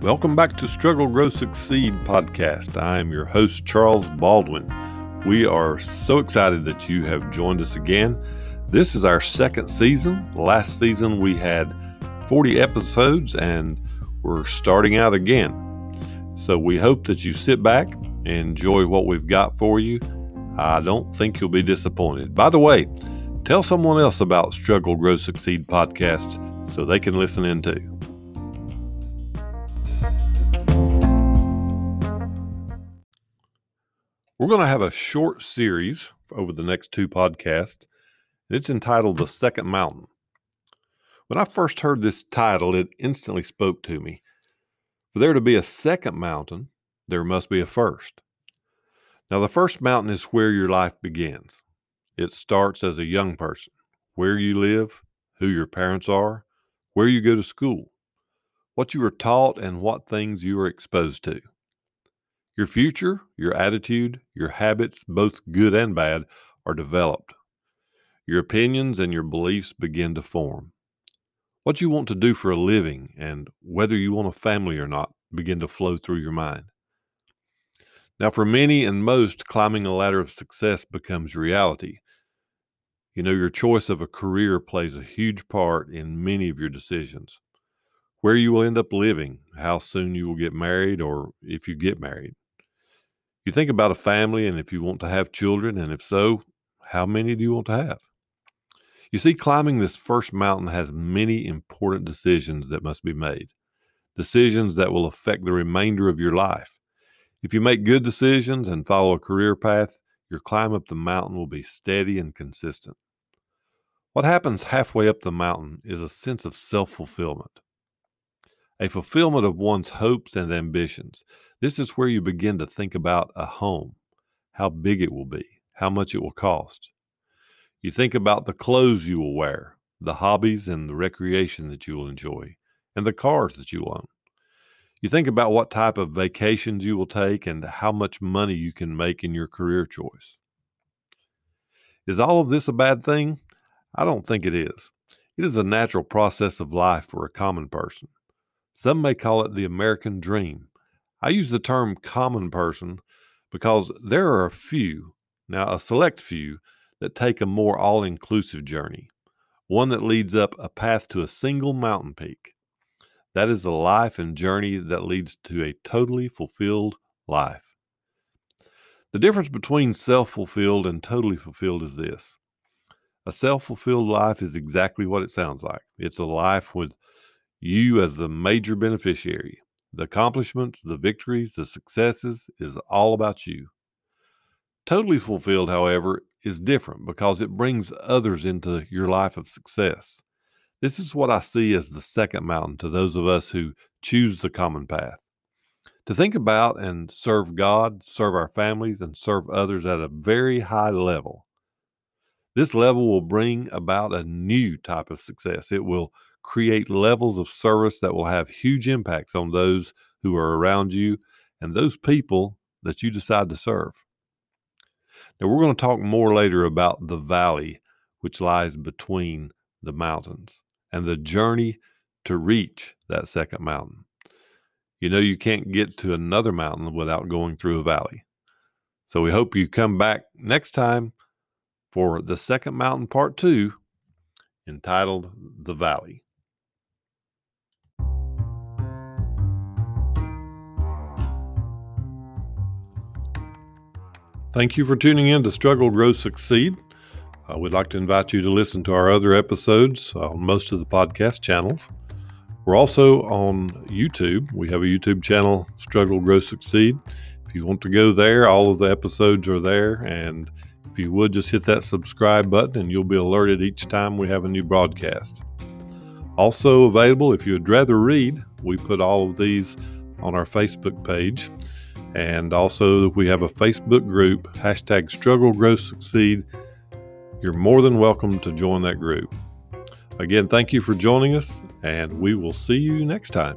Welcome back to Struggle, Grow, Succeed podcast. I am your host, Charles Baldwin. We are so excited that you have joined us again. This is our second season. Last season we had 40 episodes and we're starting out again. So we hope that you sit back and enjoy what we've got for you. I don't think you'll be disappointed. By the way, tell someone else about Struggle, Grow, Succeed podcasts so they can listen in too. We're going to have a short series over the next two podcasts. It's entitled The Second Mountain. When I first heard this title, it instantly spoke to me. For there to be a second mountain, there must be a first. Now, the first mountain is where your life begins. It starts as a young person, where you live, who your parents are, where you go to school, what you are taught, and what things you are exposed to. Your future, your attitude, your habits, both good and bad, are developed. Your opinions and your beliefs begin to form. What you want to do for a living and whether you want a family or not begin to flow through your mind. Now, for many and most, climbing a ladder of success becomes reality. You know, your choice of a career plays a huge part in many of your decisions. Where you will end up living, how soon you will get married, or if you get married you think about a family and if you want to have children, and if so, how many do you want to have? You see, climbing this first mountain has many important decisions that must be made, decisions that will affect the remainder of your life. If you make good decisions and follow a career path, your climb up the mountain will be steady and consistent. What happens halfway up the mountain is a sense of self fulfillment, a fulfillment of one's hopes and ambitions. This is where you begin to think about a home, how big it will be, how much it will cost. You think about the clothes you will wear, the hobbies and the recreation that you will enjoy, and the cars that you own. You think about what type of vacations you will take and how much money you can make in your career choice. Is all of this a bad thing? I don't think it is. It is a natural process of life for a common person. Some may call it the American dream, I use the term common person because there are a few, now a select few, that take a more all inclusive journey, one that leads up a path to a single mountain peak. That is a life and journey that leads to a totally fulfilled life. The difference between self fulfilled and totally fulfilled is this a self fulfilled life is exactly what it sounds like it's a life with you as the major beneficiary. The accomplishments, the victories, the successes is all about you. Totally fulfilled, however, is different because it brings others into your life of success. This is what I see as the second mountain to those of us who choose the common path. To think about and serve God, serve our families, and serve others at a very high level. This level will bring about a new type of success. It will create levels of service that will have huge impacts on those who are around you and those people that you decide to serve. Now, we're going to talk more later about the valley which lies between the mountains and the journey to reach that second mountain. You know, you can't get to another mountain without going through a valley. So we hope you come back next time for the second mountain part two entitled The Valley. Thank you for tuning in to Struggle, Grow, Succeed. Uh, we'd like to invite you to listen to our other episodes on most of the podcast channels. We're also on YouTube. We have a YouTube channel, Struggle, Grow, Succeed. If you want to go there, all of the episodes are there. And if you would just hit that subscribe button and you'll be alerted each time we have a new broadcast. Also available, if you'd rather read, we put all of these on our Facebook page. And also, we have a Facebook group, hashtag struggle, grow, succeed. You're more than welcome to join that group. Again, thank you for joining us, and we will see you next time.